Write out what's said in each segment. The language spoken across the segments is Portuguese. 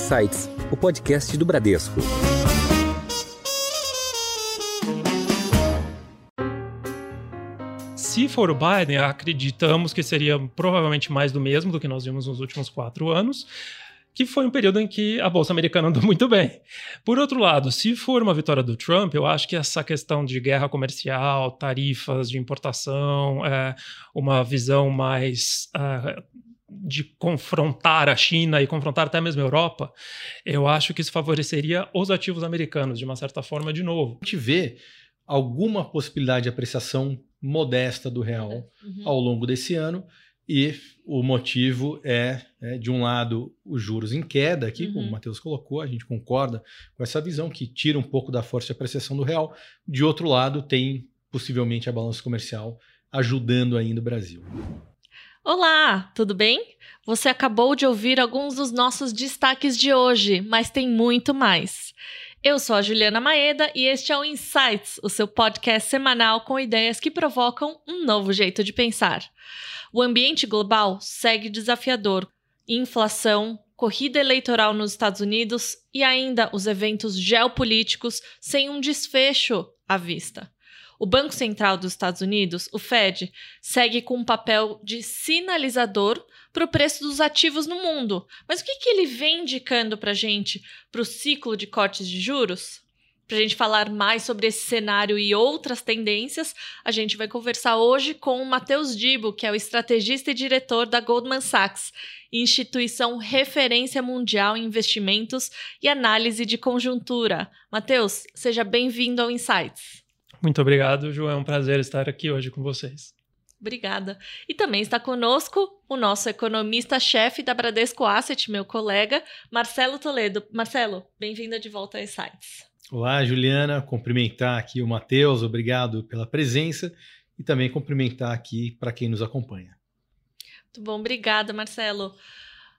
Insights, o podcast do Bradesco. Se for o Biden, acreditamos que seria provavelmente mais do mesmo do que nós vimos nos últimos quatro anos que foi um período em que a Bolsa Americana andou muito bem. Por outro lado, se for uma vitória do Trump, eu acho que essa questão de guerra comercial, tarifas de importação, é, uma visão mais. É, de confrontar a China e confrontar até mesmo a Europa, eu acho que isso favoreceria os ativos americanos, de uma certa forma, de novo. A gente vê alguma possibilidade de apreciação modesta do real uhum. ao longo desse ano, e o motivo é, é, de um lado, os juros em queda, aqui, uhum. como o Matheus colocou, a gente concorda com essa visão que tira um pouco da força de apreciação do real. De outro lado, tem possivelmente a balança comercial ajudando ainda o Brasil. Olá, tudo bem? Você acabou de ouvir alguns dos nossos destaques de hoje, mas tem muito mais. Eu sou a Juliana Maeda e este é o Insights, o seu podcast semanal com ideias que provocam um novo jeito de pensar. O ambiente global segue desafiador. Inflação, corrida eleitoral nos Estados Unidos e ainda os eventos geopolíticos sem um desfecho à vista. O Banco Central dos Estados Unidos, o Fed, segue com um papel de sinalizador para o preço dos ativos no mundo. Mas o que, que ele vem indicando para a gente para o ciclo de cortes de juros? Para a gente falar mais sobre esse cenário e outras tendências, a gente vai conversar hoje com o Matheus Dibo, que é o estrategista e diretor da Goldman Sachs, instituição referência mundial em investimentos e análise de conjuntura. Matheus, seja bem-vindo ao Insights. Muito obrigado, João. É um prazer estar aqui hoje com vocês. Obrigada. E também está conosco o nosso economista-chefe da Bradesco Asset, meu colega, Marcelo Toledo. Marcelo, bem-vinda de volta a Insights. Olá, Juliana. Cumprimentar aqui o Matheus, obrigado pela presença e também cumprimentar aqui para quem nos acompanha. Muito bom, obrigada, Marcelo.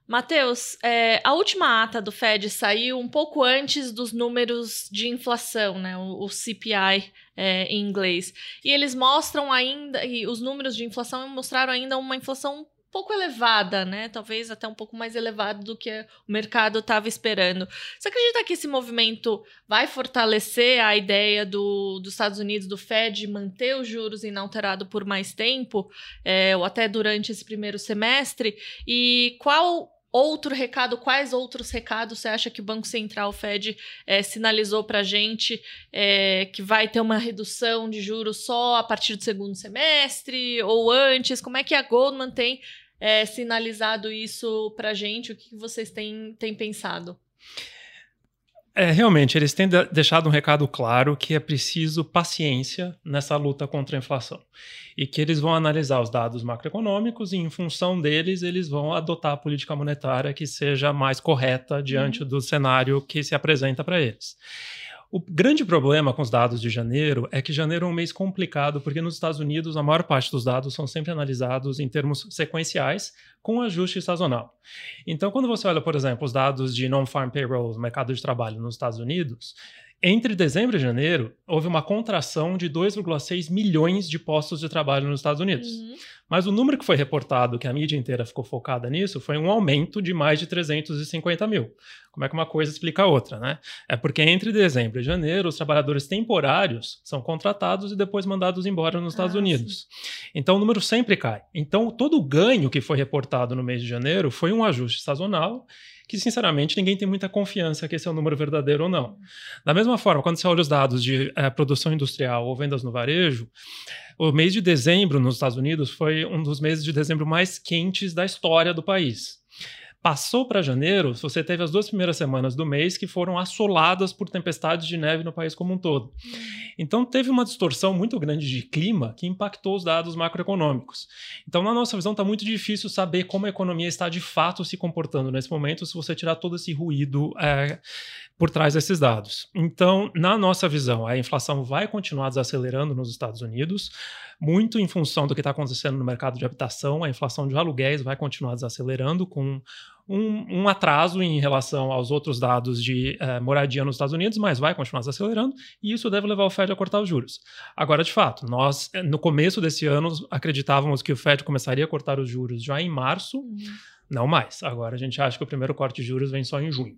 Matheus, é, a última ata do Fed saiu um pouco antes dos números de inflação, né, o, o CPI é, em inglês. E eles mostram ainda, e os números de inflação mostraram ainda uma inflação pouco elevada, né? Talvez até um pouco mais elevado do que o mercado estava esperando. Você acredita que esse movimento vai fortalecer a ideia do, dos Estados Unidos, do Fed, manter os juros inalterado por mais tempo, é, ou até durante esse primeiro semestre? E qual outro recado, quais outros recados você acha que o Banco Central, o Fed, é, sinalizou para a gente é, que vai ter uma redução de juros só a partir do segundo semestre ou antes? Como é que a Goldman tem é, sinalizado isso para a gente? O que vocês têm, têm pensado? É, realmente, eles têm deixado um recado claro que é preciso paciência nessa luta contra a inflação. E que eles vão analisar os dados macroeconômicos e, em função deles, eles vão adotar a política monetária que seja mais correta diante uhum. do cenário que se apresenta para eles. O grande problema com os dados de janeiro é que janeiro é um mês complicado, porque nos Estados Unidos a maior parte dos dados são sempre analisados em termos sequenciais, com ajuste sazonal. Então, quando você olha, por exemplo, os dados de non-farm payroll, mercado de trabalho nos Estados Unidos, entre dezembro e janeiro, houve uma contração de 2,6 milhões de postos de trabalho nos Estados Unidos. Uhum. Mas o número que foi reportado, que a mídia inteira ficou focada nisso, foi um aumento de mais de 350 mil. Como é que uma coisa explica a outra, né? É porque entre dezembro e janeiro, os trabalhadores temporários são contratados e depois mandados embora nos Estados ah, Unidos. Sim. Então o número sempre cai. Então todo o ganho que foi reportado no mês de janeiro foi um ajuste sazonal que, sinceramente, ninguém tem muita confiança que esse é o número verdadeiro ou não. Da mesma forma, quando você olha os dados de é, produção industrial ou vendas no varejo, o mês de dezembro nos Estados Unidos foi um dos meses de dezembro mais quentes da história do país. Passou para janeiro, você teve as duas primeiras semanas do mês que foram assoladas por tempestades de neve no país como um todo. Então, teve uma distorção muito grande de clima que impactou os dados macroeconômicos. Então, na nossa visão, está muito difícil saber como a economia está de fato se comportando nesse momento se você tirar todo esse ruído é, por trás desses dados. Então, na nossa visão, a inflação vai continuar desacelerando nos Estados Unidos, muito em função do que está acontecendo no mercado de habitação. A inflação de aluguéis vai continuar desacelerando com um, um, atraso em relação aos outros dados de eh, moradia nos Estados Unidos, mas vai continuar desacelerando e isso deve levar o Fed a cortar os juros. Agora, de fato, nós, eh, no começo desse ano, acreditávamos que o Fed começaria a cortar os juros já em março, uhum. não mais. Agora a gente acha que o primeiro corte de juros vem só em junho.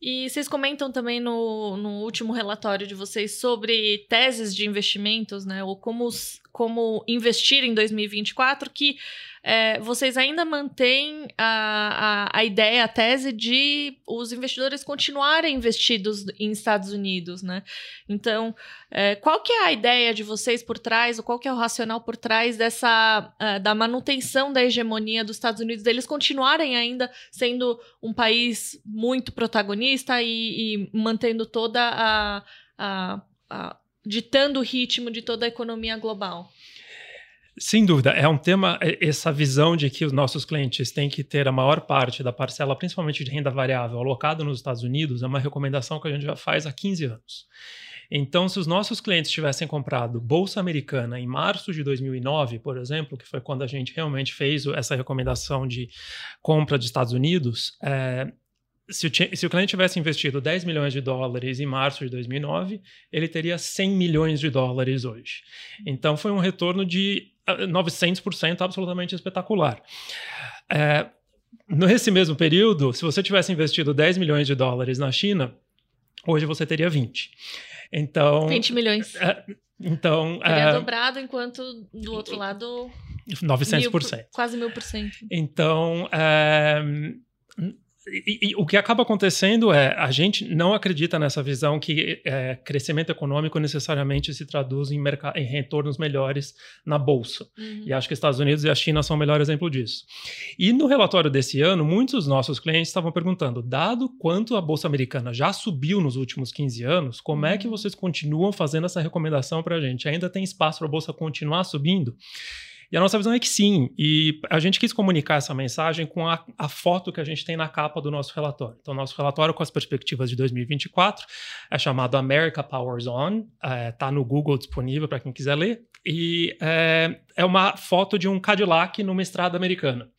E vocês comentam também no, no último relatório de vocês sobre teses de investimentos, né? Ou como, como investir em 2024, que é, vocês ainda mantêm a, a, a, ideia, a tese de os investidores continuarem investidos em Estados Unidos, né? Então, é, qual que é a ideia de vocês por trás, ou qual que é o racional por trás dessa uh, da manutenção da hegemonia dos Estados Unidos, deles continuarem ainda sendo um país muito protagonista e, e mantendo toda a, a, a ditando o ritmo de toda a economia global? Sem dúvida, é um tema, é, essa visão de que os nossos clientes têm que ter a maior parte da parcela, principalmente de renda variável, alocada nos Estados Unidos, é uma recomendação que a gente já faz há 15 anos. Então, se os nossos clientes tivessem comprado Bolsa Americana em março de 2009, por exemplo, que foi quando a gente realmente fez essa recomendação de compra dos Estados Unidos, é, se o, se o, cliente tivesse investido 10 milhões de dólares em março de 2009, ele teria 100 milhões de dólares hoje. Então, foi um retorno de 900% absolutamente espetacular. É, nesse mesmo período, se você tivesse investido 10 milhões de dólares na China, hoje você teria 20. Então, 20 milhões. É, então, Teria é, dobrado, enquanto do outro lado. 900%. Mil, quase mil por cento. Então, é, e, e, o que acaba acontecendo é a gente não acredita nessa visão que é, crescimento econômico necessariamente se traduz em, em retornos melhores na bolsa. Uhum. E acho que Estados Unidos e a China são o melhor exemplo disso. E no relatório desse ano, muitos dos nossos clientes estavam perguntando: dado quanto a bolsa americana já subiu nos últimos 15 anos, como é que uhum. vocês continuam fazendo essa recomendação para a gente? Ainda tem espaço para a bolsa continuar subindo? E a nossa visão é que sim. E a gente quis comunicar essa mensagem com a, a foto que a gente tem na capa do nosso relatório. Então, nosso relatório com as perspectivas de 2024 é chamado America Powers On, está é, tá no Google disponível para quem quiser ler. E é, é, uma foto de um Cadillac numa estrada americana.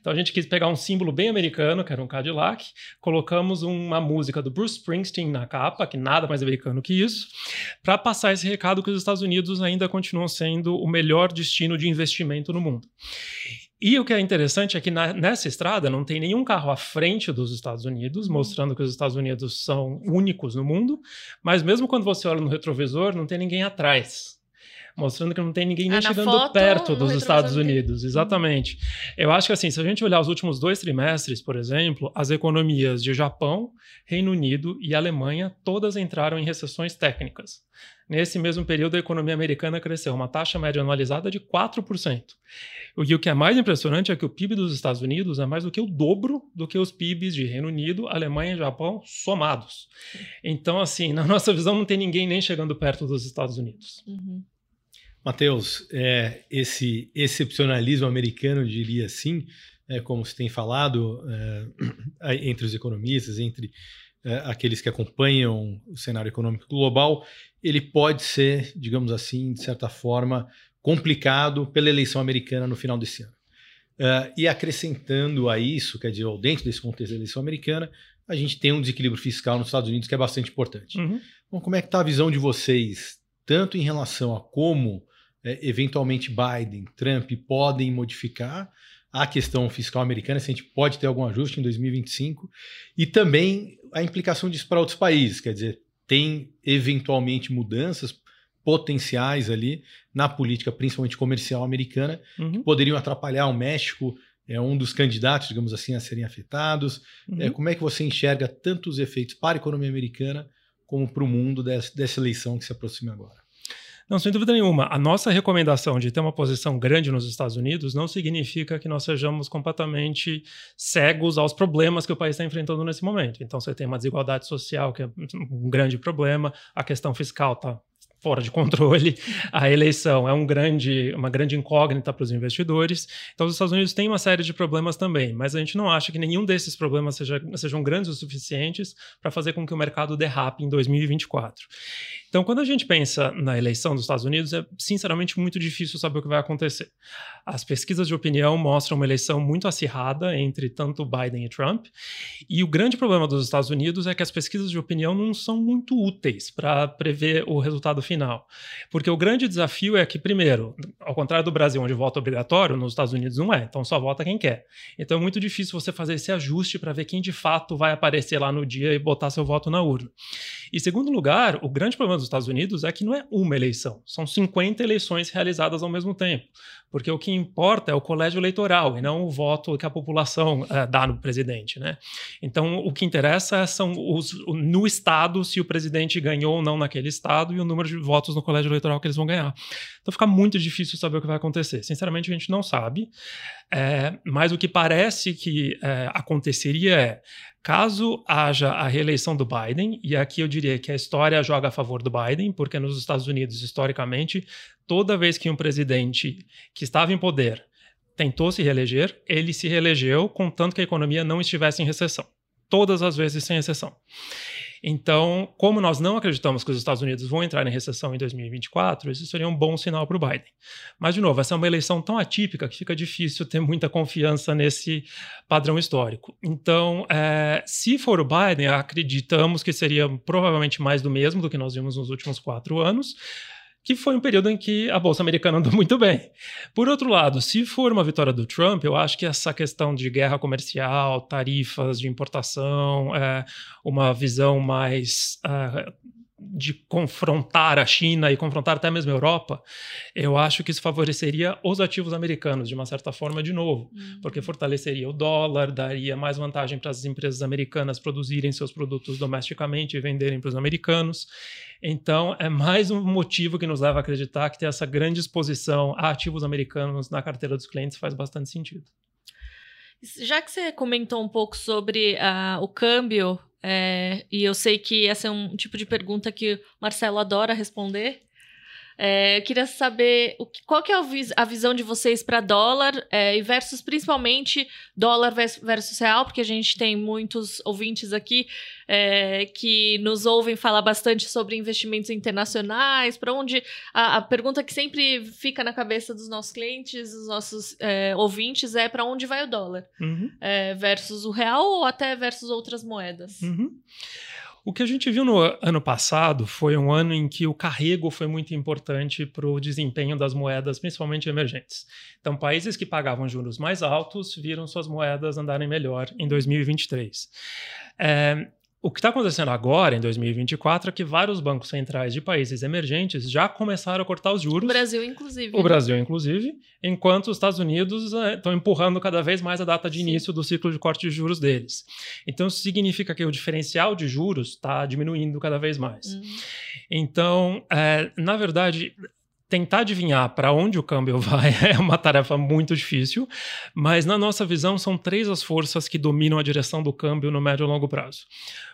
Então a gente quis pegar um símbolo bem americano, que era um Cadillac, colocamos uma música do Bruce Springsteen na capa, que nada mais americano que isso, para passar esse recado que os Estados Unidos ainda continuam sendo o melhor destino de investimento no mundo. E o que é interessante é que na, nessa estrada não tem nenhum carro à frente dos Estados Unidos, uhum. mostrando que os Estados Unidos são únicos no mundo, mas mesmo quando você olha no retrovisor, não tem ninguém atrás mostrando que não tem ninguém nem ah, chegando foto, perto dos Estados Unidos. Exatamente. Eu acho que assim, se a gente olhar os últimos dois trimestres, por exemplo, as economias de Japão, Reino Unido e Alemanha todas entraram em recessões técnicas. Nesse mesmo período, a economia americana cresceu uma taxa média anualizada de 4%. E o que é mais impressionante é que o PIB dos Estados Unidos é mais do que o dobro do que os PIBs de Reino Unido, Alemanha e Japão somados. Então, assim, na nossa visão, não tem ninguém nem chegando perto dos Estados Unidos. Uhum. Matheus, é, esse excepcionalismo americano, diria assim, é, como se tem falado é, entre os economistas, entre é, aqueles que acompanham o cenário econômico global, ele pode ser, digamos assim, de certa forma, complicado pela eleição americana no final desse ano. Uh, e acrescentando a isso, quer dizer, dentro desse contexto da eleição americana, a gente tem um desequilíbrio fiscal nos Estados Unidos que é bastante importante. Uhum. Então, como é que está a visão de vocês, tanto em relação a como é, eventualmente Biden, Trump podem modificar a questão fiscal americana, se a gente pode ter algum ajuste em 2025, e também a implicação disso para outros países, quer dizer, tem eventualmente mudanças potenciais ali na política, principalmente comercial americana, uhum. que poderiam atrapalhar o México, é um dos candidatos, digamos assim, a serem afetados. É, uhum. É, como é que você enxerga tanto os efeitos para a economia americana como para o mundo dessa, dessa eleição que se aproxima agora? Não, sem dúvida nenhuma. A nossa recomendação de ter uma posição grande nos Estados Unidos não significa que nós sejamos completamente cegos aos problemas que o país está enfrentando nesse momento. Então, você tem uma desigualdade social, que é um grande problema, a questão fiscal está fora de controle. A eleição é um grande, uma grande incógnita para os investidores. Então, os Estados Unidos têm uma série de problemas também, mas a gente não acha que nenhum desses problemas seja, sejam grandes o suficientes para fazer com que o mercado derrape em 2024. Então, quando a gente pensa na eleição dos Estados Unidos, é sinceramente muito difícil saber o que vai acontecer. As pesquisas de opinião mostram uma eleição muito acirrada entre tanto Biden e Trump, e o grande problema dos Estados Unidos é que as pesquisas de opinião não são muito úteis para prever o resultado final. Porque o grande desafio é que, primeiro, ao contrário do Brasil, onde voto obrigatório, nos Estados Unidos não é, então só vota quem quer. Então é muito difícil você fazer esse ajuste para ver quem de fato vai aparecer lá no dia e botar seu voto na urna. E segundo lugar, o grande problema dos Estados Unidos é que não é uma eleição, são 50 eleições realizadas ao mesmo tempo. Porque o que importa é o colégio eleitoral e não o voto que a população uh, dá no presidente. Né? Então, o que interessa são os, no Estado se o presidente ganhou ou não naquele Estado e o número de votos no colégio eleitoral que eles vão ganhar. Então, fica muito difícil saber o que vai acontecer. Sinceramente, a gente não sabe. É, mas o que parece que é, aconteceria é Caso haja a reeleição do Biden, e aqui eu diria que a história joga a favor do Biden, porque nos Estados Unidos, historicamente, toda vez que um presidente que estava em poder tentou se reeleger, ele se reelegeu contanto que a economia não estivesse em recessão. Todas as vezes, sem exceção. Então, como nós não acreditamos que os Estados Unidos vão entrar em recessão em 2024, isso seria um bom sinal para o Biden. Mas, de novo, essa é uma eleição tão atípica que fica difícil ter muita confiança nesse padrão histórico. Então, é, se for o Biden, acreditamos que seria provavelmente mais do mesmo do que nós vimos nos últimos quatro anos que foi um período em que a Bolsa Americana andou muito bem. Por outro lado, se for uma vitória do Trump, eu acho que essa questão de guerra comercial, tarifas de importação, é, uma visão mais. É, de confrontar a China e confrontar até mesmo a Europa, eu acho que isso favoreceria os ativos americanos, de uma certa forma, de novo, uhum. porque fortaleceria o dólar, daria mais vantagem para as empresas americanas produzirem seus produtos domesticamente e venderem para os americanos. Então, é mais um motivo que nos leva a acreditar que ter essa grande exposição a ativos americanos na carteira dos clientes faz bastante sentido. Já que você comentou um pouco sobre uh, o câmbio, é, e eu sei que essa é um tipo de pergunta que o Marcelo adora responder, é, eu queria saber o que, qual que é a, visão de vocês para dólar é, e versus principalmente dólar versus real, porque a gente tem muitos ouvintes aqui é, que nos ouvem falar bastante sobre investimentos internacionais, para onde a, a, pergunta que sempre fica na cabeça dos nossos clientes, dos nossos é, ouvintes é para onde vai o dólar uhum. É, versus o real ou até versus outras moedas. Uhum. O que a gente viu no ano passado foi um ano em que o carrego foi muito importante para o desempenho das moedas, principalmente emergentes. Então, países que pagavam juros mais altos viram suas moedas andarem melhor em 2023. É, o que está acontecendo agora, em 2024, é que vários bancos centrais de países emergentes já começaram a cortar os juros. O Brasil, inclusive. O? Brasil, inclusive, enquanto os Estados Unidos estão é, empurrando cada vez mais a data de Sim. início do ciclo de corte de juros deles. Então, isso significa que o diferencial de juros está diminuindo cada vez mais. Uhum. Então, é, na verdade, tentar adivinhar para onde o câmbio vai é uma tarefa muito difícil, mas na nossa visão são três as forças que dominam a direção do câmbio no médio e longo prazo.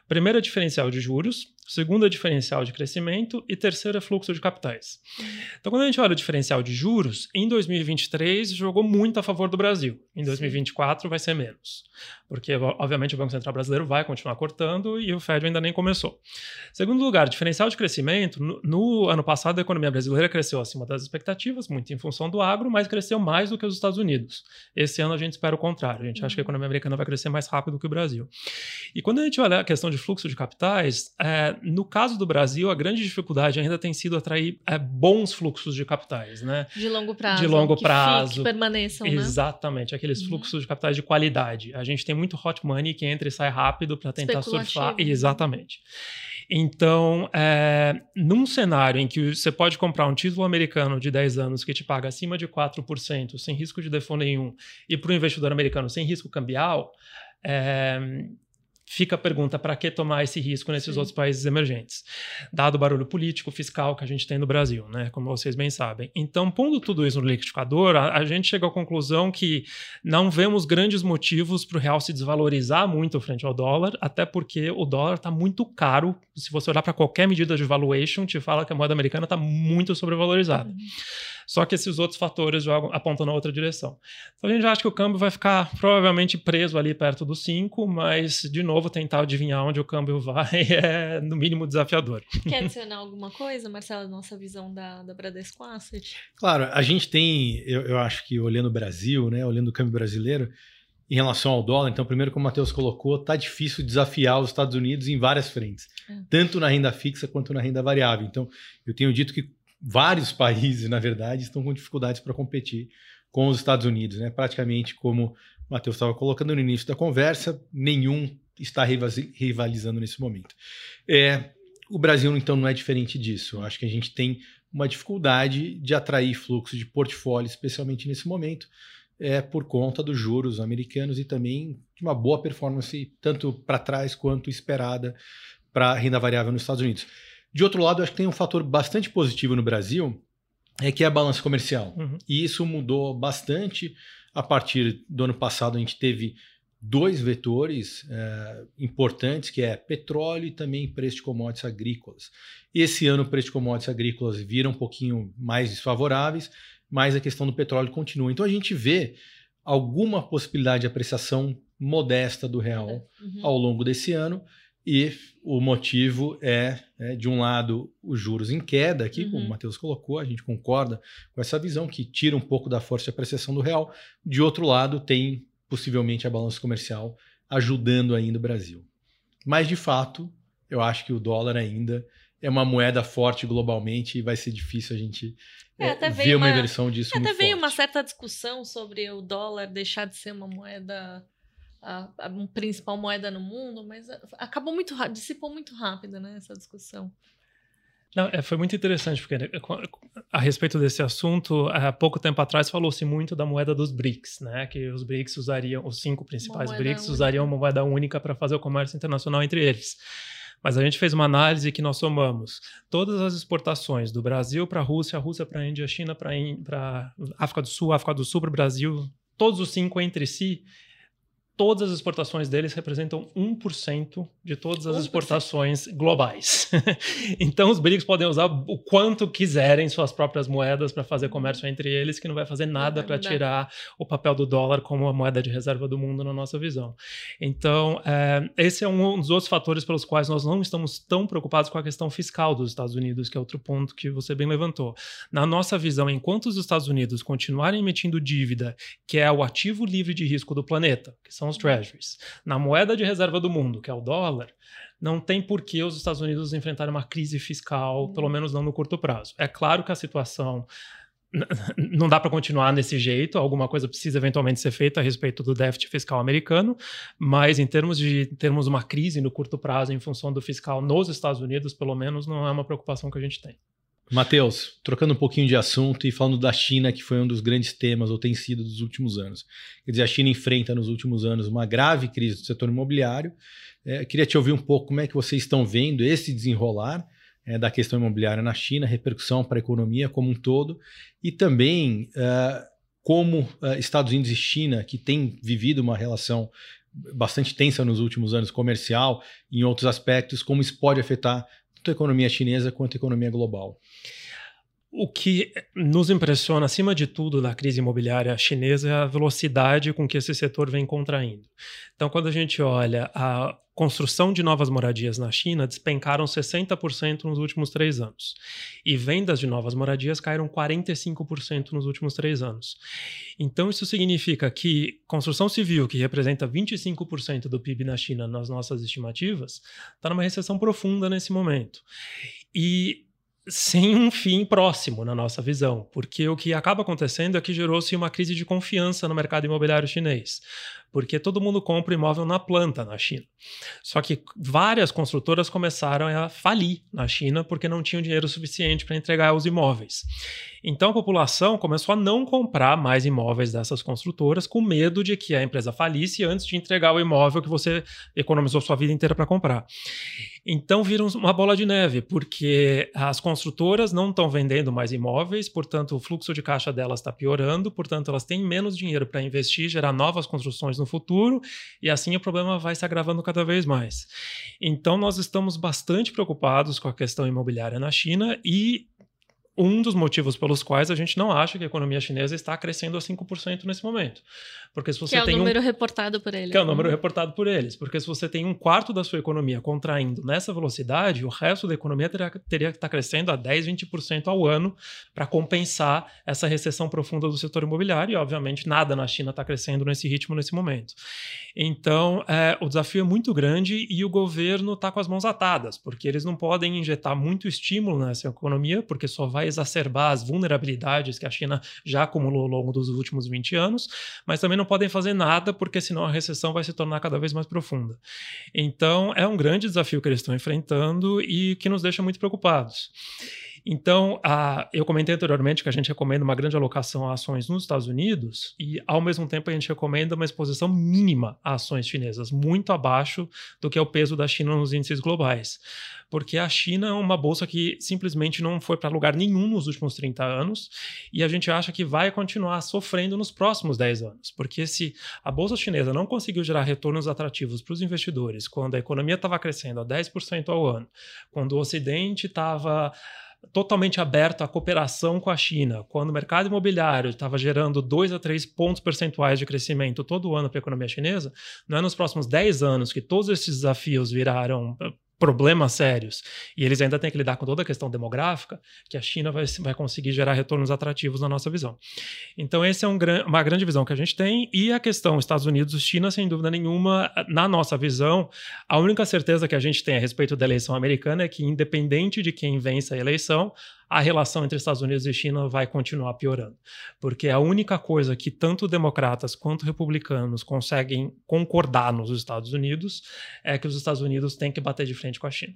Primeiro é diferencial de juros, segundo é diferencial de crescimento e terceiro é fluxo de capitais. Então, quando a gente olha o diferencial de juros, em 2023 jogou muito a favor do Brasil. Em 2024 vai ser menos, porque obviamente o Banco Central brasileiro vai continuar cortando e o Fed ainda nem começou. Segundo lugar, diferencial de crescimento, no, no ano passado a economia brasileira cresceu acima das expectativas, muito em função do agro, mas cresceu mais do que os Estados Unidos. Esse ano a gente espera o contrário, a gente acha que a economia americana vai crescer mais rápido que o Brasil. E quando a gente olha a questão de fluxo de capitais, é, no caso do Brasil, a grande dificuldade ainda tem sido atrair é, bons fluxos de capitais, né? De longo prazo. De longo que prazo. Fique, que permaneçam, né? Exatamente, aqueles uhum. fluxos de capitais de qualidade. A gente tem muito hot money que entra e sai rápido para tentar surfar. Exatamente. Então, é, num cenário em que você pode comprar um título americano de 10 anos que te paga acima de 4%, sem risco de default nenhum, e para o investidor americano sem risco cambial, é, fica a pergunta: para que tomar esse risco nesses Sim. outros países emergentes? Dado o barulho político, fiscal que a gente tem no Brasil, né? Como vocês bem sabem. Então, pondo tudo isso no liquidificador, a, a gente chega à conclusão que não vemos grandes motivos para o real se desvalorizar muito frente ao dólar, até porque o dólar está muito caro. Se você olhar para qualquer medida de valuation, te fala que a moeda americana está muito sobrevalorizada. Uhum. Só que esses outros fatores jogam, apontam na outra direção. Então a gente acha que o câmbio vai ficar provavelmente preso ali perto dos 5, mas, de novo, tentar adivinhar onde o câmbio vai é, no mínimo, desafiador. Quer adicionar alguma coisa, Marcelo, nossa visão da, da Bradesco Asset? Claro, a gente tem, eu, eu acho que olhando o Brasil, né, olhando o câmbio brasileiro, em relação ao dólar, então, primeiro, como o Matheus colocou, está difícil desafiar os Estados Unidos em várias frentes, é. tanto na renda fixa quanto na renda variável. Então, eu tenho dito que vários países, na verdade, estão com dificuldades para competir com os Estados Unidos. Né? Praticamente, como o Matheus estava colocando no início da conversa, nenhum está rivalizando nesse momento. É, o Brasil, então, não é diferente disso. Acho que a gente tem uma dificuldade de atrair fluxo de portfólio, especialmente nesse momento, é por conta dos juros americanos e também de uma boa performance, tanto para trás quanto esperada para renda variável nos Estados Unidos. De outro lado, acho que tem um fator bastante positivo no Brasil, é que é a balança comercial. Uhum. E isso mudou bastante a partir do ano passado. A gente teve dois vetores é, importantes, que é petróleo e também preço de commodities agrícolas. Esse ano o preço de commodities agrícolas viram um pouquinho mais desfavoráveis, mas a questão do petróleo continua. Então a gente vê alguma possibilidade de apreciação modesta do real uhum. ao longo desse ano. E o motivo é, é, de um lado, os juros em queda, aqui, uhum. como o Matheus colocou, a gente concorda com essa visão que tira um pouco da força de apreciação do real. De outro lado, tem possivelmente a balança comercial ajudando ainda o Brasil. Mas, de fato, eu acho que o dólar ainda é uma moeda forte globalmente e vai ser difícil a gente é, é, ver uma, uma inversão disso. Até veio uma certa discussão sobre o dólar deixar de ser uma moeda, a, principal moeda no mundo, mas acabou muito dissipou muito rápido, né, essa discussão. Não, é, foi muito interessante, porque né, a respeito desse assunto, há pouco tempo atrás falou-se muito da moeda dos BRICS, né? Que os BRICS usariam, os cinco principais BRICS única. usariam uma moeda única para fazer o comércio internacional entre eles. Mas a gente fez uma análise que nós somamos todas as exportações do Brasil para a Rússia, a Rússia para a Índia, a China para a África do Sul, a África do Sul para o Brasil, todos os cinco entre si, todas as exportações deles representam 1% de todas as 1%. exportações globais. então os BRICS podem usar o quanto quiserem suas próprias moedas para fazer comércio entre eles, que não vai fazer nada para tirar o papel do dólar como a moeda de reserva do mundo na nossa visão. Então, é, esse é um dos outros fatores pelos quais nós não estamos tão preocupados com a questão fiscal dos Estados Unidos, que é outro ponto que você bem levantou. Na nossa visão, enquanto os Estados Unidos continuarem emitindo dívida, que é o ativo livre de risco do planeta, que são são os treasuries. Na moeda de reserva do mundo, que é o dólar, não tem por que os Estados Unidos enfrentarem uma crise fiscal, pelo menos não no curto prazo. É claro que a situação não dá para continuar desse jeito, alguma coisa precisa eventualmente ser feita a respeito do déficit fiscal americano, mas em termos de termos uma crise no curto prazo em função do fiscal nos Estados Unidos, pelo menos não é uma preocupação que a gente tem. Matheus, trocando um pouquinho de assunto e falando da China, que foi um dos grandes temas, ou tem sido dos últimos anos. Quer dizer, a China enfrenta nos últimos anos uma grave crise do setor imobiliário. É, queria te ouvir um pouco como é que vocês estão vendo esse desenrolar é, da questão imobiliária na China, repercussão para a economia como um todo, e também uh, como uh, Estados Unidos e China, que têm vivido uma relação bastante tensa nos últimos anos, comercial, em outros aspectos, como isso pode afetar tanto a economia chinesa quanto a economia global. O que nos impressiona, acima de tudo, da crise imobiliária chinesa é a velocidade com que esse setor vem contraindo. Então, quando a gente olha a construção de novas moradias na China, despencaram 60% nos últimos três anos. E vendas de novas moradias caíram 45% nos últimos três anos. Então, isso significa que construção civil, que representa 25% do PIB na China nas nossas estimativas, está numa recessão profunda nesse momento. E sem um fim próximo na nossa visão, porque o que acaba acontecendo é que gerou-se uma crise de confiança no mercado imobiliário chinês porque todo mundo compra imóvel na planta na China. Só que várias construtoras começaram a falir na China porque não tinham dinheiro suficiente para entregar os imóveis. Então a população começou a não comprar mais imóveis dessas construtoras com medo de que a empresa falisse antes de entregar o imóvel que você economizou sua vida inteira para comprar. Então viram uma bola de neve, porque as construtoras não estão vendendo mais imóveis, portanto o fluxo de caixa delas está piorando, portanto elas têm menos dinheiro para investir, gerar novas construções no no futuro, e assim o problema vai se agravando cada vez mais. Então, nós estamos bastante preocupados com a questão imobiliária na China e um dos motivos pelos quais a gente não acha que a economia chinesa está crescendo a 5% nesse momento. Porque se você que é tem o número um... reportado por eles. Que é o número reportado por eles. Porque se você tem um quarto da sua economia contraindo nessa velocidade, o resto da economia teria, teria que estar crescendo a 10, 20% ao ano para compensar essa recessão profunda do setor imobiliário. E, obviamente, nada na China está crescendo nesse ritmo nesse momento. Então, é, o desafio é muito grande e o governo está com as mãos atadas, porque eles não podem injetar muito estímulo nessa economia, porque só vai exacerbar as vulnerabilidades que a China já acumulou ao longo dos últimos 20 anos, mas também não podem fazer nada, porque senão a recessão vai se tornar cada vez mais profunda. Então, é um grande desafio que eles estão enfrentando e que nos deixa muito preocupados. Então, a, eu comentei anteriormente que a gente recomenda uma grande alocação a ações nos Estados Unidos e, ao mesmo tempo, a gente recomenda uma exposição mínima a ações chinesas, muito abaixo do que é o peso da China nos índices globais. Porque a China é uma bolsa que simplesmente não foi para lugar nenhum nos últimos 30 anos e a gente acha que vai continuar sofrendo nos próximos 10 anos. Porque se a bolsa chinesa não conseguiu gerar retornos atrativos para os investidores quando a economia estava crescendo a 10% ao ano, quando o Ocidente estava totalmente aberto à cooperação com a China, quando o mercado imobiliário estava gerando 2 a 3 pontos percentuais de crescimento todo ano para a economia chinesa, não é nos próximos 10 anos que todos esses desafios viraram problemas sérios e eles ainda têm que lidar com toda a questão demográfica, que a China vai, vai conseguir gerar retornos atrativos na nossa visão. Então, essa é um, uma grande visão que a gente tem. E a questão Estados Unidos-China, sem dúvida nenhuma, na nossa visão, a única certeza que a gente tem a respeito da eleição americana é que, independente de quem vença a eleição, a relação entre Estados Unidos e China vai continuar piorando. Porque a única coisa que tanto democratas quanto republicanos conseguem concordar nos Estados Unidos é que os Estados Unidos têm que bater de frente com a China.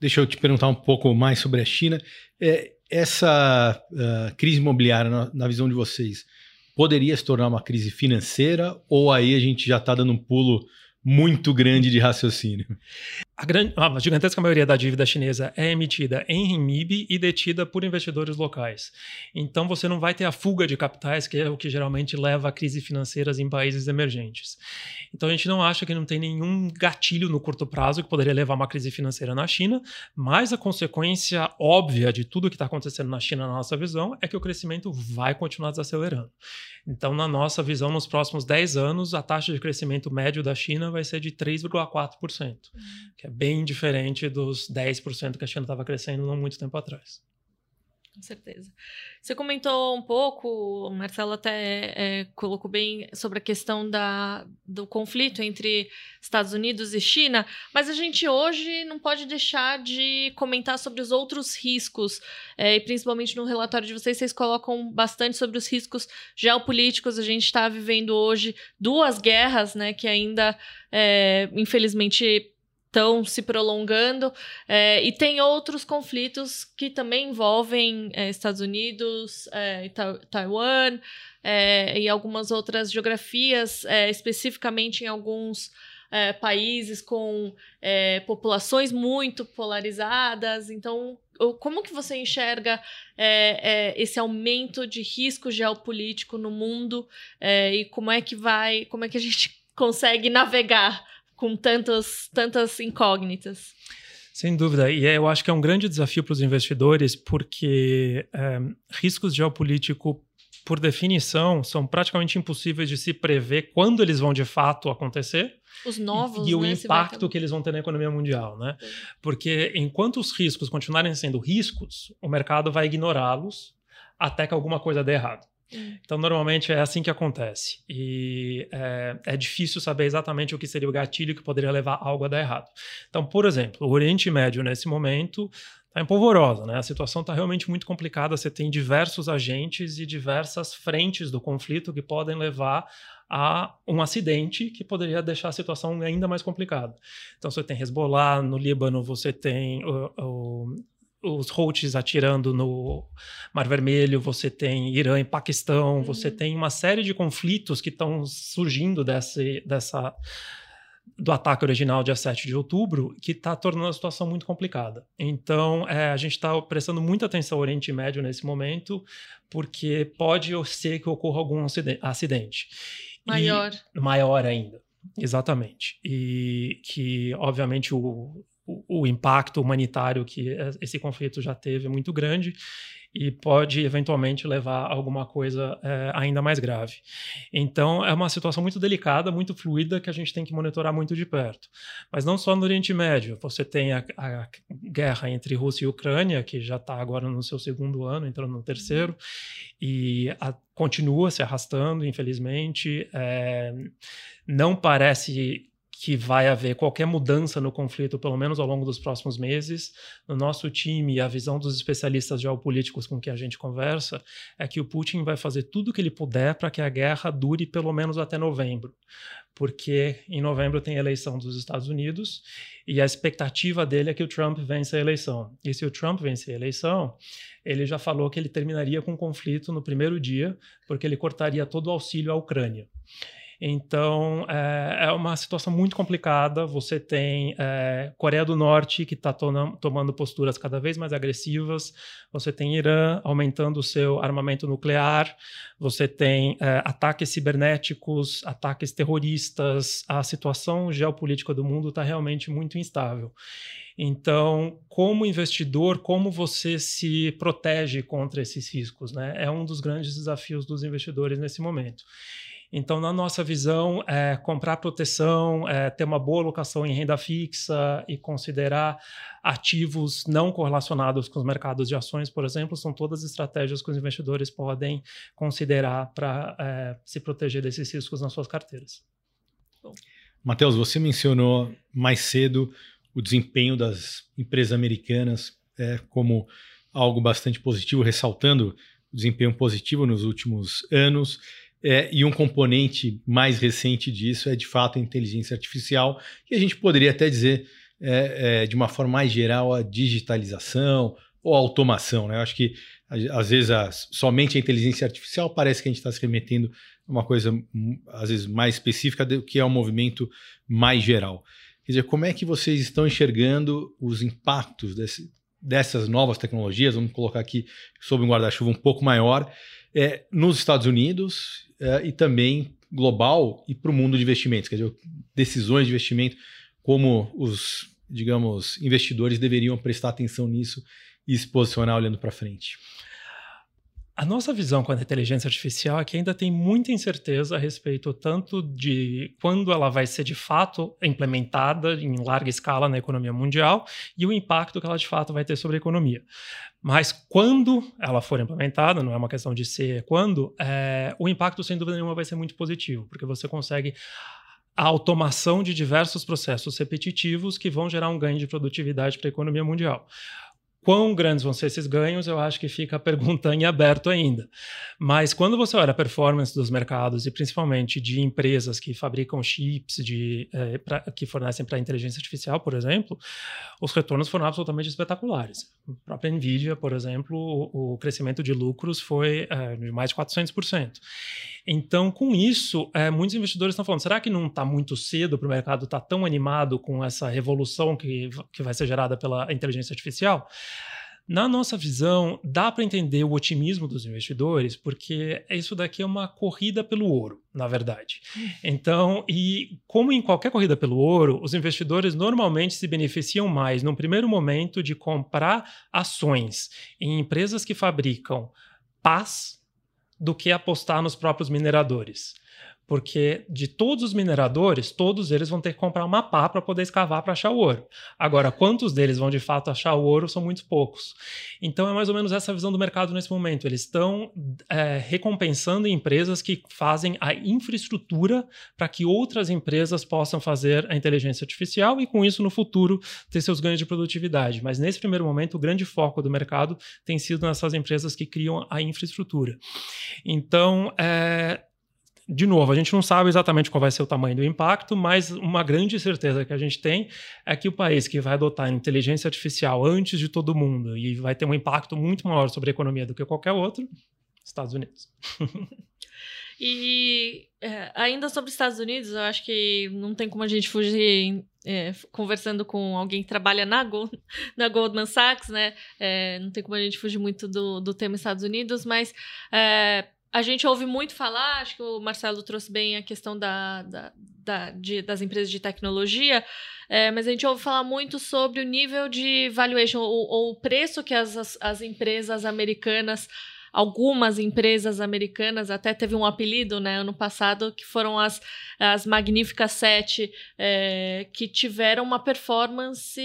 Deixa eu te perguntar um pouco mais sobre a China. É, essa uh, crise imobiliária, na, na visão de vocês, poderia se tornar uma crise financeira ou aí a gente já está dando um pulo muito grande de raciocínio? A, grande, a gigantesca maioria da dívida chinesa é emitida em renminbi e detida por investidores locais. Então você não vai ter a fuga de capitais, que é o que geralmente leva a crises financeiras em países emergentes. Então a gente não acha que não tem nenhum gatilho no curto prazo que poderia levar a uma crise financeira na China, mas a consequência óbvia de tudo que está acontecendo na China, na nossa visão, é que o crescimento vai continuar desacelerando. Então, na nossa visão, nos próximos 10 anos, a taxa de crescimento médio da China vai ser de 3,4%, uhum. que é bem diferente dos 10% que a China estava crescendo não muito tempo atrás. Com certeza. Você comentou um pouco, o Marcelo até é, colocou bem sobre a questão da, do conflito entre Estados Unidos e China, mas a gente hoje não pode deixar de comentar sobre os outros riscos, é, e principalmente no relatório de vocês, vocês colocam bastante sobre os riscos geopolíticos. A gente está vivendo hoje duas guerras, né, que ainda, é, infelizmente, estão se prolongando. É, e tem outros conflitos que também envolvem é, Estados Unidos, é, Taiwan é, e algumas outras geografias, é, especificamente em alguns é, países com populações muito polarizadas. Então, como que você enxerga esse aumento de risco geopolítico no mundo e como é que vai, como é que a gente consegue navegar com tantas, tantas incógnitas. Sem dúvida, e é, eu acho que é um grande desafio para os investidores, porque é, riscos geopolíticos, por definição, são praticamente impossíveis de se prever quando eles vão de fato acontecer. Os novos, e, e né, o impacto que eles vão ter na economia mundial, né? Porque enquanto os riscos continuarem sendo riscos, o mercado vai ignorá-los até que alguma coisa dê errado. Hum. Então, normalmente é assim que acontece. E é, é, difícil saber exatamente o que seria o gatilho que poderia levar algo a dar errado. Então, por exemplo, o Oriente Médio, nesse momento, está empolvorosa, né? A situação está realmente muito complicada. Você tem diversos agentes e diversas frentes do conflito que podem levar a um acidente que poderia deixar a situação ainda mais complicada. Então, você tem Hezbollah no Líbano, você tem o, o os Houthis atirando no Mar Vermelho, você tem Irã e Paquistão, uhum. você tem uma série de conflitos que estão surgindo desse, dessa do ataque original dia 7 de outubro, que está tornando a situação muito complicada. Então, é, a gente está prestando muita atenção ao Oriente Médio nesse momento, porque pode ser que ocorra algum acidente. Maior. E, maior ainda. Exatamente. E que, obviamente, o, o, impacto humanitário que esse conflito já teve é muito grande e pode eventualmente levar a alguma coisa é, ainda mais grave. Então, é uma situação muito delicada, muito fluida, que a gente tem que monitorar muito de perto. Mas não só no Oriente Médio, você tem a, a guerra entre Rússia e Ucrânia, que já está agora no seu segundo ano, entrando no terceiro, e a, continua se arrastando, infelizmente. É, não parece que vai haver qualquer mudança no conflito, pelo menos ao longo dos próximos meses. No nosso time, a visão dos especialistas geopolíticos com quem a gente conversa é que o Putin vai fazer tudo o que ele puder para que a guerra dure pelo menos até novembro. Porque em novembro tem a eleição dos Estados Unidos e a expectativa dele é que o Trump vença a eleição. E se o Trump vencer a eleição, ele já falou que ele terminaria com o conflito no primeiro dia, porque ele cortaria todo o auxílio à Ucrânia. Então, é, é uma situação muito complicada. Você tem é, Coreia do Norte, que está to tomando posturas cada vez mais agressivas. Você tem Irã aumentando o seu armamento nuclear. Você tem é, ataques cibernéticos, ataques terroristas. A situação geopolítica do mundo está realmente muito instável. Então, como investidor, como você se protege contra esses riscos? Né? É um dos grandes desafios dos investidores nesse momento. Então, na nossa visão, é, comprar proteção, é, ter uma boa alocação em renda fixa e considerar ativos não correlacionados com os mercados de ações, por exemplo, são todas estratégias que os investidores podem considerar para é, se proteger desses riscos nas suas carteiras. Matheus, você mencionou mais cedo o desempenho das empresas americanas é, como algo bastante positivo, ressaltando o desempenho positivo nos últimos anos. É, e um componente mais recente disso é, de fato, a inteligência artificial, que a gente poderia até dizer, é, é, de uma forma mais geral, a digitalização ou a automação. Né? Eu acho que, às vezes, a, somente a inteligência artificial parece que a gente está se remetendo a uma coisa, hum, às vezes, mais específica do que é um movimento mais geral. Quer dizer, como é que vocês estão enxergando os impactos desse, dessas novas tecnologias? Vamos colocar aqui sob um guarda-chuva um pouco maior. É, nos Estados Unidos uh, e também global e para o mundo de investimentos, quer dizer, decisões de investimento, como os, digamos, investidores deveriam prestar atenção nisso e se posicionar olhando para frente. A nossa visão com a inteligência artificial é que ainda tem muita incerteza a respeito tanto de quando ela vai ser de fato implementada em larga escala na economia mundial e o impacto que ela de fato vai ter sobre a economia. Mas quando ela for implementada, não é uma questão de ser quando, é, o impacto sem dúvida nenhuma vai ser muito positivo, porque você consegue a automação de diversos processos repetitivos que vão gerar um ganho de produtividade para a economia mundial. Quão grandes vão ser esses ganhos, eu acho que fica a pergunta em aberto ainda. Mas quando você olha a performance dos mercados, e principalmente de empresas que fabricam chips de, é, pra, que fornecem para inteligência artificial, por exemplo, os retornos foram absolutamente espetaculares. A própria Nvidia, por exemplo, o, o crescimento de lucros foi é, de mais de 400%. Então, com isso, é, muitos investidores estão falando: será que não está muito cedo para o mercado estar tá tão animado com essa revolução que, que vai ser gerada pela inteligência artificial? Na nossa visão, dá para entender o otimismo dos investidores, porque isso daqui é uma corrida pelo ouro, na verdade. Hum. Então, e como em qualquer corrida pelo ouro, os investidores normalmente se beneficiam mais, num primeiro momento, de comprar ações em empresas que fabricam paz do que apostar nos próprios mineradores. Porque de todos os mineradores, todos eles vão ter que comprar uma pá para poder escavar para achar o ouro. Agora, quantos deles vão de fato achar o ouro são muito poucos. Então é mais ou menos essa visão do mercado nesse momento. Eles estão é, recompensando empresas que fazem a infraestrutura para que outras empresas possam fazer a inteligência artificial e, com isso, no futuro, ter seus ganhos de produtividade. Mas nesse primeiro momento, o grande foco do mercado tem sido nessas empresas que criam a infraestrutura. Então, é, de novo, a gente não sabe exatamente qual vai ser o tamanho do impacto, mas uma grande certeza que a gente tem é que o país que vai adotar inteligência artificial antes de todo mundo e vai ter um impacto muito maior sobre a economia do que qualquer outro, Estados Unidos. e é, ainda sobre Estados Unidos, eu acho que não tem como a gente fugir é, conversando com alguém que trabalha na, Gold, na Goldman Sachs, né? É, não tem como a gente fugir muito do, do tema Estados Unidos, mas é, a gente ouve muito falar, acho que o Marcelo trouxe bem a questão da, da, da de, das empresas de tecnologia, é, mas a gente ouve falar muito sobre o nível de valuation, ou, ou o preço que as, as, as empresas americanas algumas empresas americanas, até teve um apelido né, ano passado, que foram as, as Magníficas Sete, é, que tiveram uma performance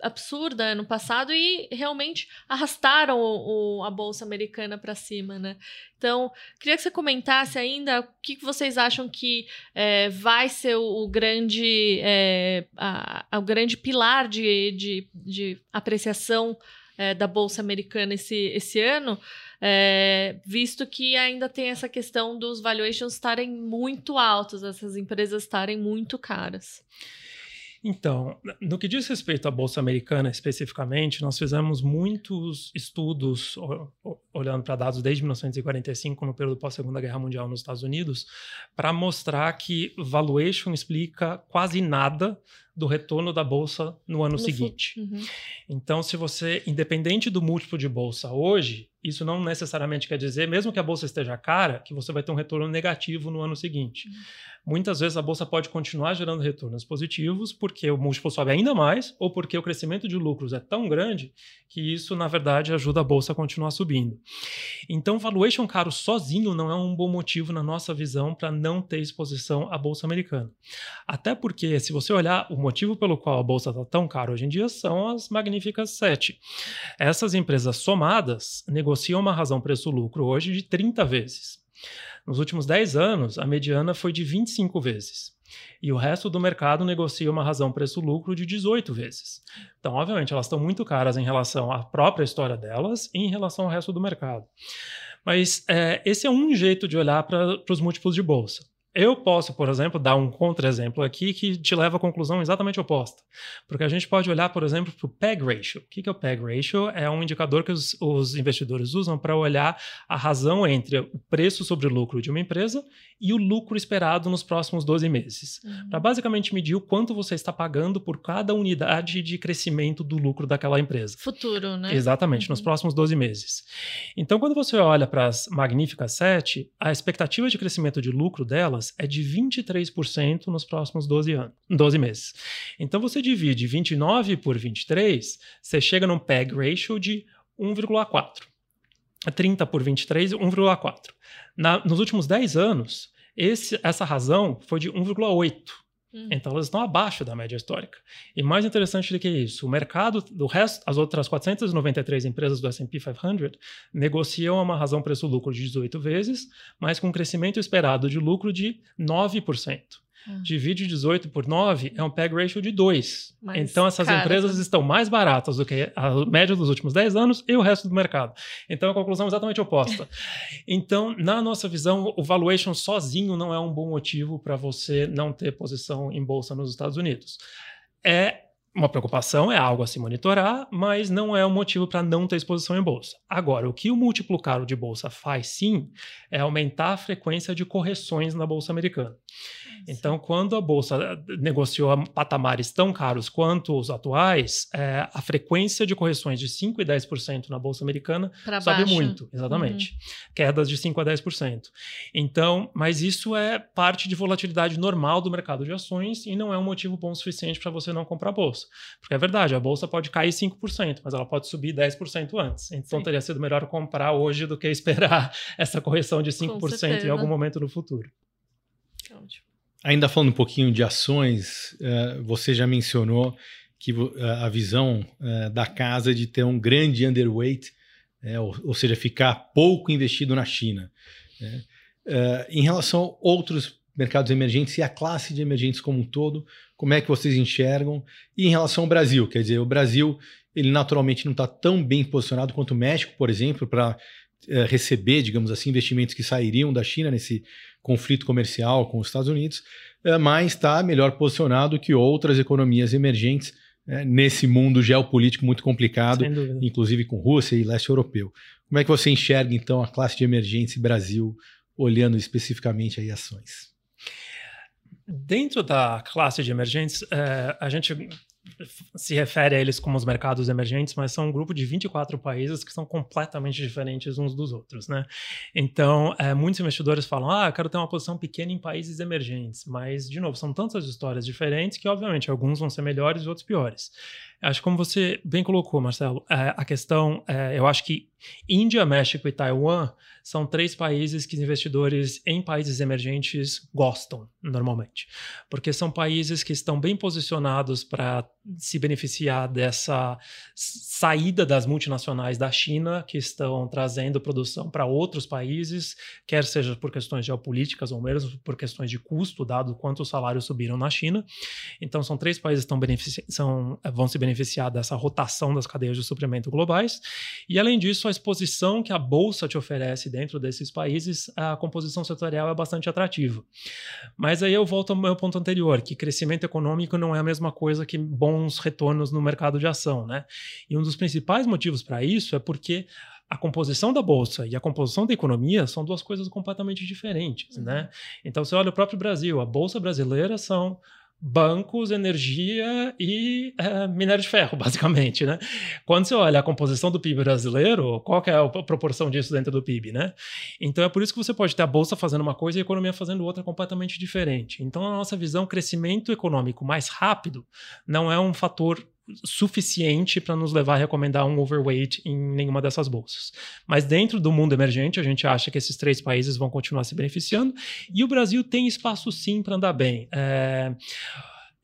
absurda ano passado e realmente arrastaram o, o, a Bolsa Americana para cima. Né? Então, queria que você comentasse ainda o que, vocês acham que é, vai ser o, o grande, é, a, a, o grande pilar de, de, de apreciação é, da Bolsa Americana esse, esse ano, é, visto que ainda tem essa questão dos valuations estarem muito altos, essas empresas estarem muito caras. Então, no que diz respeito à Bolsa Americana especificamente, nós fizemos muitos estudos olhando para dados desde 1945, no período pós-Segunda Guerra Mundial nos Estados Unidos, para mostrar que valuation explica quase nada do retorno da bolsa no ano no seguinte. Uhum. Então, se você, independente do múltiplo de bolsa hoje, isso não necessariamente quer dizer, mesmo que a bolsa esteja cara, que você vai ter um retorno negativo no ano seguinte. Uhum. Muitas vezes a bolsa pode continuar gerando retornos positivos porque o múltiplo sobe ainda mais ou porque o crescimento de lucros é tão grande que isso, na verdade, ajuda a bolsa a continuar subindo. Então, valuation caro sozinho não é um bom motivo, na nossa visão, para não ter exposição à bolsa americana. Até porque, se você olhar o motivo pelo qual a bolsa está tão cara hoje em dia, são as magníficas sete. Essas empresas somadas negociam uma razão preço-lucro hoje de 30 vezes. Nos últimos 10 anos, a mediana foi de 25 vezes. E o resto do mercado negocia uma razão preço-lucro de 18 vezes. Então, obviamente, elas estão muito caras em relação à própria história delas e em relação ao resto do mercado. Mas é, esse é um jeito de olhar para os múltiplos de bolsa. Eu posso, por exemplo, dar um contra-exemplo aqui que te leva à conclusão exatamente oposta. Porque a gente pode olhar, por exemplo, para o PEG ratio. O que é o PEG ratio? É um indicador que os, os investidores usam para olhar a razão entre o preço sobre o lucro de uma empresa e o lucro esperado nos próximos 12 meses. Uhum. Para basicamente medir o quanto você está pagando por cada unidade de crescimento do lucro daquela empresa. Futuro, né? Exatamente, uhum. nos próximos 12 meses. Então, quando você olha para as magníficas 7, a expectativa de crescimento de lucro delas é de 23% nos próximos 12, anos, 12 meses. Então você divide 29 por 23, você chega num PEG ratio de 1,4. 30 por 23, 1,4. Nos últimos 10 anos, esse, essa razão foi de 1,8. Hum. Então elas estão abaixo da média histórica. E mais interessante do que isso, o mercado do resto, as outras 493 empresas do S&P 500 negociam uma razão preço-lucro de 18 vezes, mas com um crescimento esperado de lucro de 9%. Ah. Divide 18 por 9 é um PEG ratio de 2. Mas, então essas cara, empresas estão mais baratas do que a média dos últimos 10 anos e o resto do mercado. Então a conclusão é exatamente oposta. então, na nossa visão, o valuation sozinho não é um bom motivo para você não ter posição em bolsa nos Estados Unidos. É uma preocupação, é algo a se monitorar, mas não é um motivo para não ter exposição em bolsa. Agora, o que o múltiplo caro de bolsa faz sim é aumentar a frequência de correções na bolsa americana. Então, quando a bolsa negociou patamares tão caros quanto os atuais, é, a frequência de correções de 5 e 10% na bolsa americana pra sobe baixo. muito, exatamente. Uhum. Quedas de 5 a 10%. Então, mas isso é parte de volatilidade normal do mercado de ações e não é um motivo bom o suficiente para você não comprar bolsa. Porque é verdade, a bolsa pode cair 5%, mas ela pode subir 10% antes. Então, Sim. teria sido melhor comprar hoje do que esperar essa correção de 5% em algum momento no futuro. Ótimo. Ainda falando um pouquinho de ações, uh, você já mencionou que uh, a visão uh, da casa de ter um grande underweight, ou, ou, seja, ficar pouco investido na China. Né? em relação a outros mercados emergentes e a classe de emergentes como um todo, como é que vocês enxergam? E em relação ao Brasil, quer dizer, o Brasil ele naturalmente não está tão bem posicionado quanto o México, por exemplo, para receber, digamos assim, investimentos que sairiam da China nesse conflito comercial com os Estados Unidos, é, mas está melhor posicionado que outras economias emergentes é, nesse mundo geopolítico muito complicado, inclusive com Rússia e leste europeu. Como é que você enxerga, então, a classe de emergência Brasil, olhando especificamente aí ações? Dentro da classe de emergentes, é, a gente se refere a eles como os mercados emergentes, mas são um grupo de 24 países que são completamente diferentes uns dos outros, né? Então, é, muitos investidores falam, ah, eu quero ter uma posição pequena em países emergentes, mas, de novo, são tantas histórias diferentes que, obviamente, alguns vão ser melhores e outros piores. Acho que como você bem colocou, Marcelo, é, a questão, é, eu acho que Índia, México e Taiwan são três países que investidores em países emergentes gostam normalmente, porque são países que estão bem posicionados para se beneficiar dessa saída das multinacionais da China, que estão trazendo produção para outros países, quer seja por questões geopolíticas ou mesmo por questões de custo, dado quanto os salários subiram na China. Então, são três países que estão são, vão se beneficiar dessa rotação das cadeias de suprimento globais. E, além disso, a exposição que a Bolsa te oferece dentro desses países, a composição setorial é bastante atrativa. Mas aí eu volto ao meu ponto anterior, que crescimento econômico não é a mesma coisa que bons retornos no mercado de ação, né? E um dos principais motivos para isso é porque a composição da bolsa e a composição da economia são duas coisas completamente diferentes, né? Uhum. Então, você olha o próprio Brasil, a bolsa brasileira são bancos, energia e é, minério de ferro, basicamente, né? Quando você olha a composição do PIB brasileiro, qual é a proporção disso dentro do PIB, né? Então é por isso que você pode ter a bolsa fazendo uma coisa e a economia fazendo outra completamente diferente. Então, na nossa visão, crescimento econômico mais rápido não é um fator suficiente para nos levar a recomendar um overweight em nenhuma dessas bolsas. Mas dentro do mundo emergente, a gente acha que esses três países vão continuar se beneficiando e o Brasil tem espaço sim para andar bem. É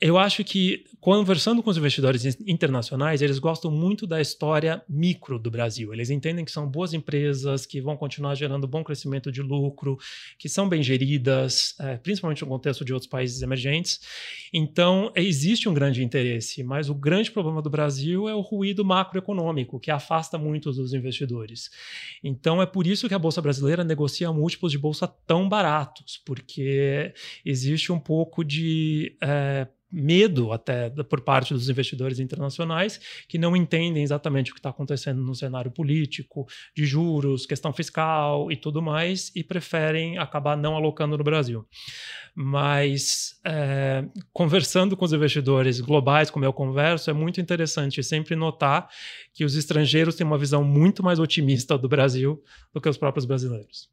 eu acho que, conversando com os investidores internacionais, eles gostam muito da história micro do Brasil. Eles entendem que são boas empresas, que vão continuar gerando bom crescimento de lucro, que são bem geridas, é, principalmente no contexto de outros países emergentes. Então, existe um grande interesse, mas o grande problema do Brasil é o ruído macroeconômico, que afasta muitos dos investidores. Então, é por isso que a Bolsa Brasileira negocia múltiplos de bolsa tão baratos, porque existe um pouco de. É, medo até por parte dos investidores internacionais que não entendem exatamente o que está acontecendo no cenário político, de juros, questão fiscal e tudo mais, e preferem acabar não alocando no Brasil. Mas é, conversando com os investidores globais, como eu converso, é muito interessante sempre notar que os estrangeiros têm uma visão muito mais otimista do Brasil do que os próprios brasileiros.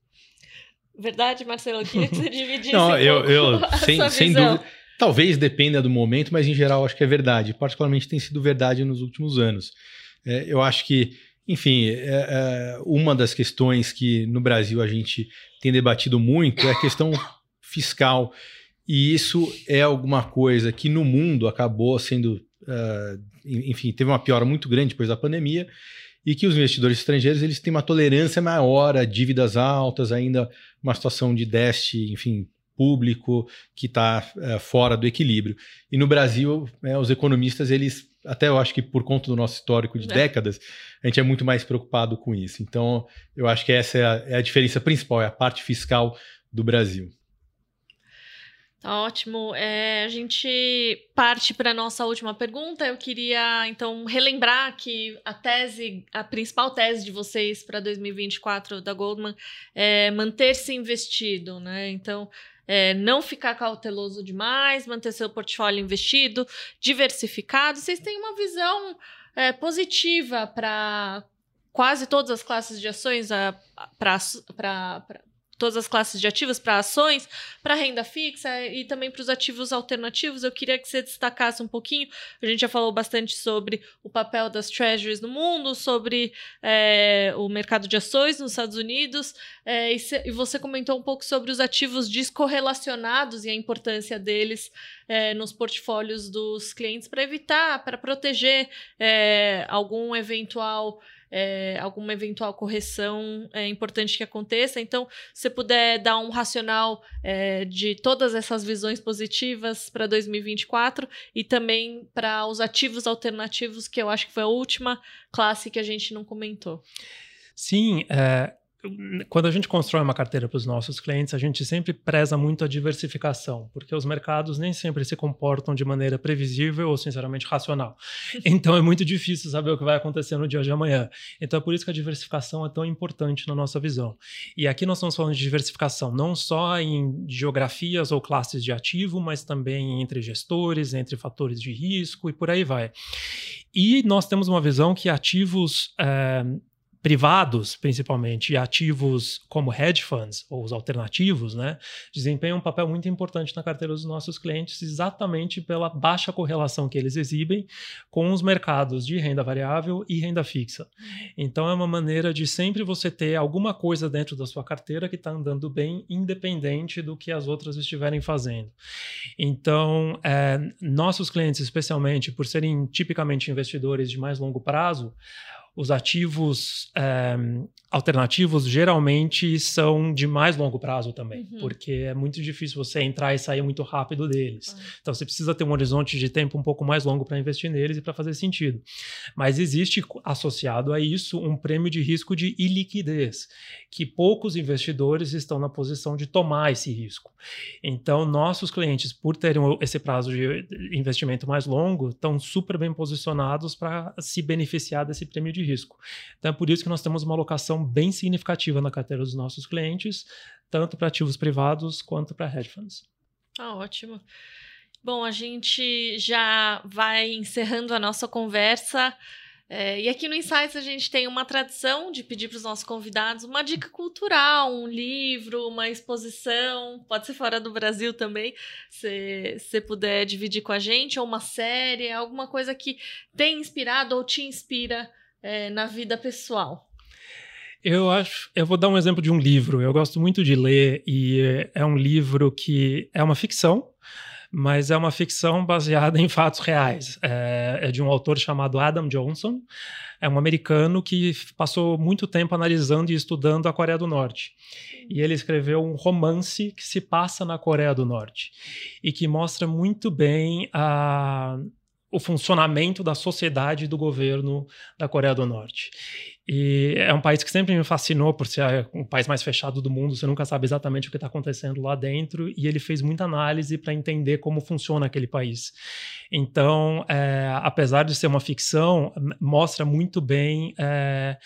Verdade, Marcelo, eu queria que você dividisse não, um eu, eu sem, sem dúvida Talvez dependa do momento, mas em geral acho que é verdade. Particularmente tem sido verdade nos últimos anos. É, eu acho que, enfim, é, é, uma das questões que no Brasil a gente tem debatido muito é a questão fiscal. E isso é alguma coisa que no mundo acabou sendo, uh, enfim, teve uma piora muito grande depois da pandemia e que os investidores estrangeiros eles têm uma tolerância maior a dívidas altas, ainda uma situação de déficit, enfim, público que está é, fora do equilíbrio. E no Brasil, é, os economistas, eles, até eu acho que por conta do nosso histórico de é. décadas, a gente é muito mais preocupado com isso. Então, eu acho que essa é a, é a diferença principal, é a parte fiscal do Brasil. Tá ótimo. É, a gente parte para a nossa última pergunta. Eu queria, então, relembrar que a tese, a principal tese de vocês para 2024 da Goldman é manter-se investido, né? Então, é, não ficar cauteloso demais, manter seu portfólio investido, diversificado. Vocês têm uma visão é, positiva para quase todas as classes de ações, para todas as classes de ativos para ações, para renda fixa e também para os ativos alternativos. Eu queria que você destacasse um pouquinho. A gente já falou bastante sobre o papel das treasuries no mundo, sobre é, o mercado de ações nos Estados Unidos, é, e, se, e, você comentou um pouco sobre os ativos descorrelacionados e a importância deles é, nos portfólios dos clientes para evitar, para proteger algum eventual é, alguma eventual correção é importante que aconteça. Então, se você puder dar um racional é, de todas essas visões positivas para 2024 e também para os ativos alternativos, que eu acho que foi a última classe que a gente não comentou. Sim, é, quando a gente constrói uma carteira para os nossos clientes, a gente sempre preza muito a diversificação, porque os mercados nem sempre se comportam de maneira previsível ou, sinceramente, racional. Então, é muito difícil saber o que vai acontecer no dia de amanhã. Então, é por isso que a diversificação é tão importante na nossa visão. E aqui nós estamos falando de diversificação não só em geografias ou classes de ativo, mas também entre gestores, entre fatores de risco e por aí vai. E nós temos uma visão que ativos. É, privados, principalmente, e ativos como hedge funds, ou os alternativos, né, desempenham um papel muito importante na carteira dos nossos clientes, exatamente pela baixa correlação que eles exibem com os mercados de renda variável e renda fixa. Então, é uma maneira de sempre você ter alguma coisa dentro da sua carteira que está andando bem, independente do que as outras estiverem fazendo. Então, é, nossos clientes, especialmente por serem tipicamente investidores de mais longo prazo, os ativos é, alternativos geralmente são de mais longo prazo também, uhum. porque é muito difícil você entrar e sair muito rápido deles. Uhum. Então você precisa ter um horizonte de tempo um pouco mais longo para investir neles e para fazer sentido. Mas existe associado a isso um prêmio de risco de iliquidez, que poucos investidores estão na posição de tomar esse risco. Então nossos clientes, por terem esse prazo de investimento mais longo, estão super bem posicionados para se beneficiar desse prêmio de risco. Então é por isso que nós temos uma alocação bem significativa na carteira dos nossos clientes, tanto para ativos privados quanto para hedge funds. Ah, ótimo. Bom, a gente já vai encerrando a nossa conversa. É, e aqui no Insights a gente tem uma tradição de pedir para os nossos convidados uma dica cultural, um livro, uma exposição, pode ser fora do Brasil também, se você puder dividir com a gente, ou uma série, alguma coisa que tem inspirado ou te inspira é, na vida pessoal? Eu acho, eu vou dar um exemplo de um livro. Eu gosto muito de ler e é um livro que é uma ficção, mas é uma ficção baseada em fatos reais. É, é, de um autor chamado Adam Johnson. É um americano que passou muito tempo analisando e estudando a Coreia do Norte. E ele escreveu um romance que se passa na Coreia do Norte e que mostra muito bem a o funcionamento da sociedade e do governo da Coreia do Norte. E é um país que sempre me fascinou por ser o país mais fechado do mundo, você nunca sabe exatamente o que está acontecendo lá dentro, e ele fez muita análise para entender como funciona aquele país. Então, é, apesar de ser uma ficção, mostra muito bem é,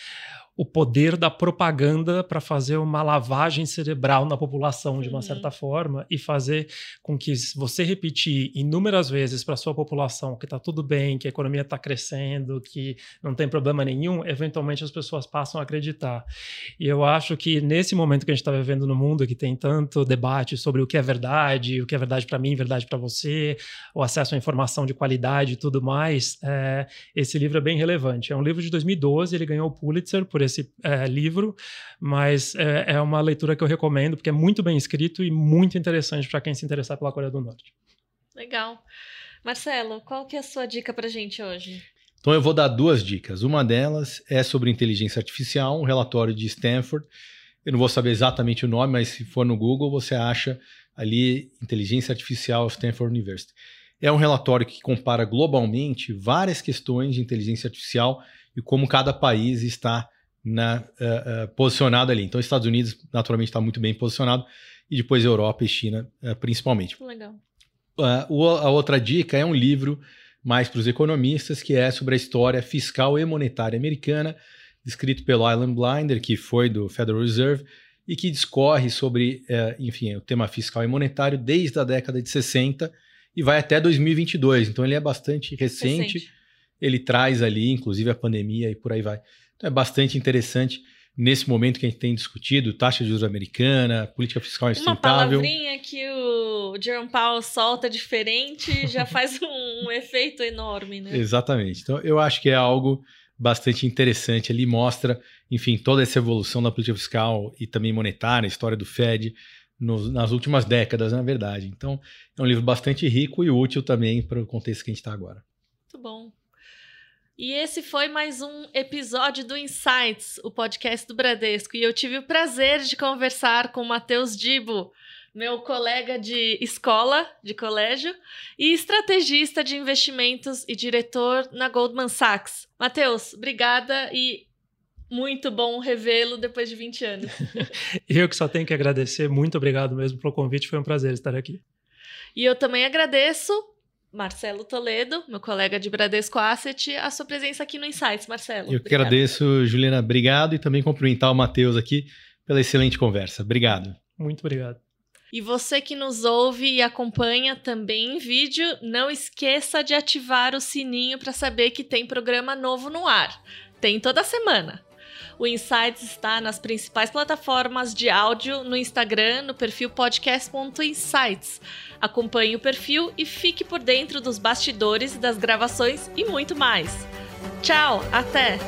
o poder da propaganda para fazer uma lavagem cerebral na população de uma uhum. certa forma e fazer com que você repetir inúmeras vezes para sua população que está tudo bem, que a economia está crescendo, que não tem problema nenhum, eventualmente as pessoas passam a acreditar. E eu acho que nesse momento que a gente está vivendo no mundo, que tem tanto debate sobre o que é verdade, o que é verdade para mim, verdade para você, o acesso à informação de qualidade e tudo mais, é, esse livro é bem relevante. É um livro de 2012, ele ganhou o Pulitzer por esse é, livro, mas é, é, uma leitura que eu recomendo porque é muito bem escrito e muito interessante para quem se interessar pela Coreia do Norte. Legal. Marcelo, qual que é a sua dica para gente hoje? Então eu vou dar duas dicas. Uma delas é sobre inteligência artificial, um relatório de Stanford. Eu não vou saber exatamente o nome, mas se for no Google você acha ali inteligência artificial Stanford University. É um relatório que compara globalmente várias questões de inteligência artificial e como cada país está na, uh, uh, posicionado ali. Então, Estados Unidos, naturalmente, está muito bem posicionado, e depois Europa e China, uh, principalmente. Legal. O, a outra dica é um livro mais para os economistas, que é sobre a história fiscal e monetária americana, escrito pelo Alan Blinder, que foi do Federal Reserve, e que discorre sobre, enfim, o tema fiscal e monetário desde a década de 60 e vai até 2022. Então, ele é bastante recente. recente. Ele traz ali, inclusive, a pandemia e por aí vai. É bastante interessante nesse momento que a gente tem discutido, taxa de juros americana, política fiscal insustentável. Uma palavrinha que o Jerome Powell solta diferente já faz um, um efeito enorme, né? Exatamente. Então eu acho que é algo bastante interessante. Ele mostra, enfim, toda essa evolução da política fiscal e também monetária, a história do Fed nos, nas últimas décadas, na verdade. Então é um livro bastante rico e útil também para o contexto que a gente está agora. Muito bom. E esse foi mais um episódio do Insights, o podcast do Bradesco. E eu tive o prazer de conversar com o Matheus Dibo, meu colega de escola, de colégio, e estrategista de investimentos e diretor na Goldman Sachs. Matheus, obrigada e Muito bom revê-lo depois de 20 anos. eu que só tenho que agradecer. Muito obrigado mesmo pelo convite. Foi um prazer estar aqui. E eu também agradeço Marcelo Toledo, meu colega de Bradesco Asset, a sua presença aqui no Insights, Marcelo. Eu que agradeço, Juliana. Obrigado. E também cumprimentar o Matheus aqui pela excelente conversa. Obrigado. Muito obrigado. E você que nos ouve e acompanha também em vídeo, não esqueça de ativar o sininho para saber que tem programa novo no ar. Tem toda semana. O Insights está nas principais plataformas de áudio, no Instagram, no perfil podcast.insights. Acompanhe o perfil e fique por dentro dos bastidores das gravações e muito mais. Tchau, até!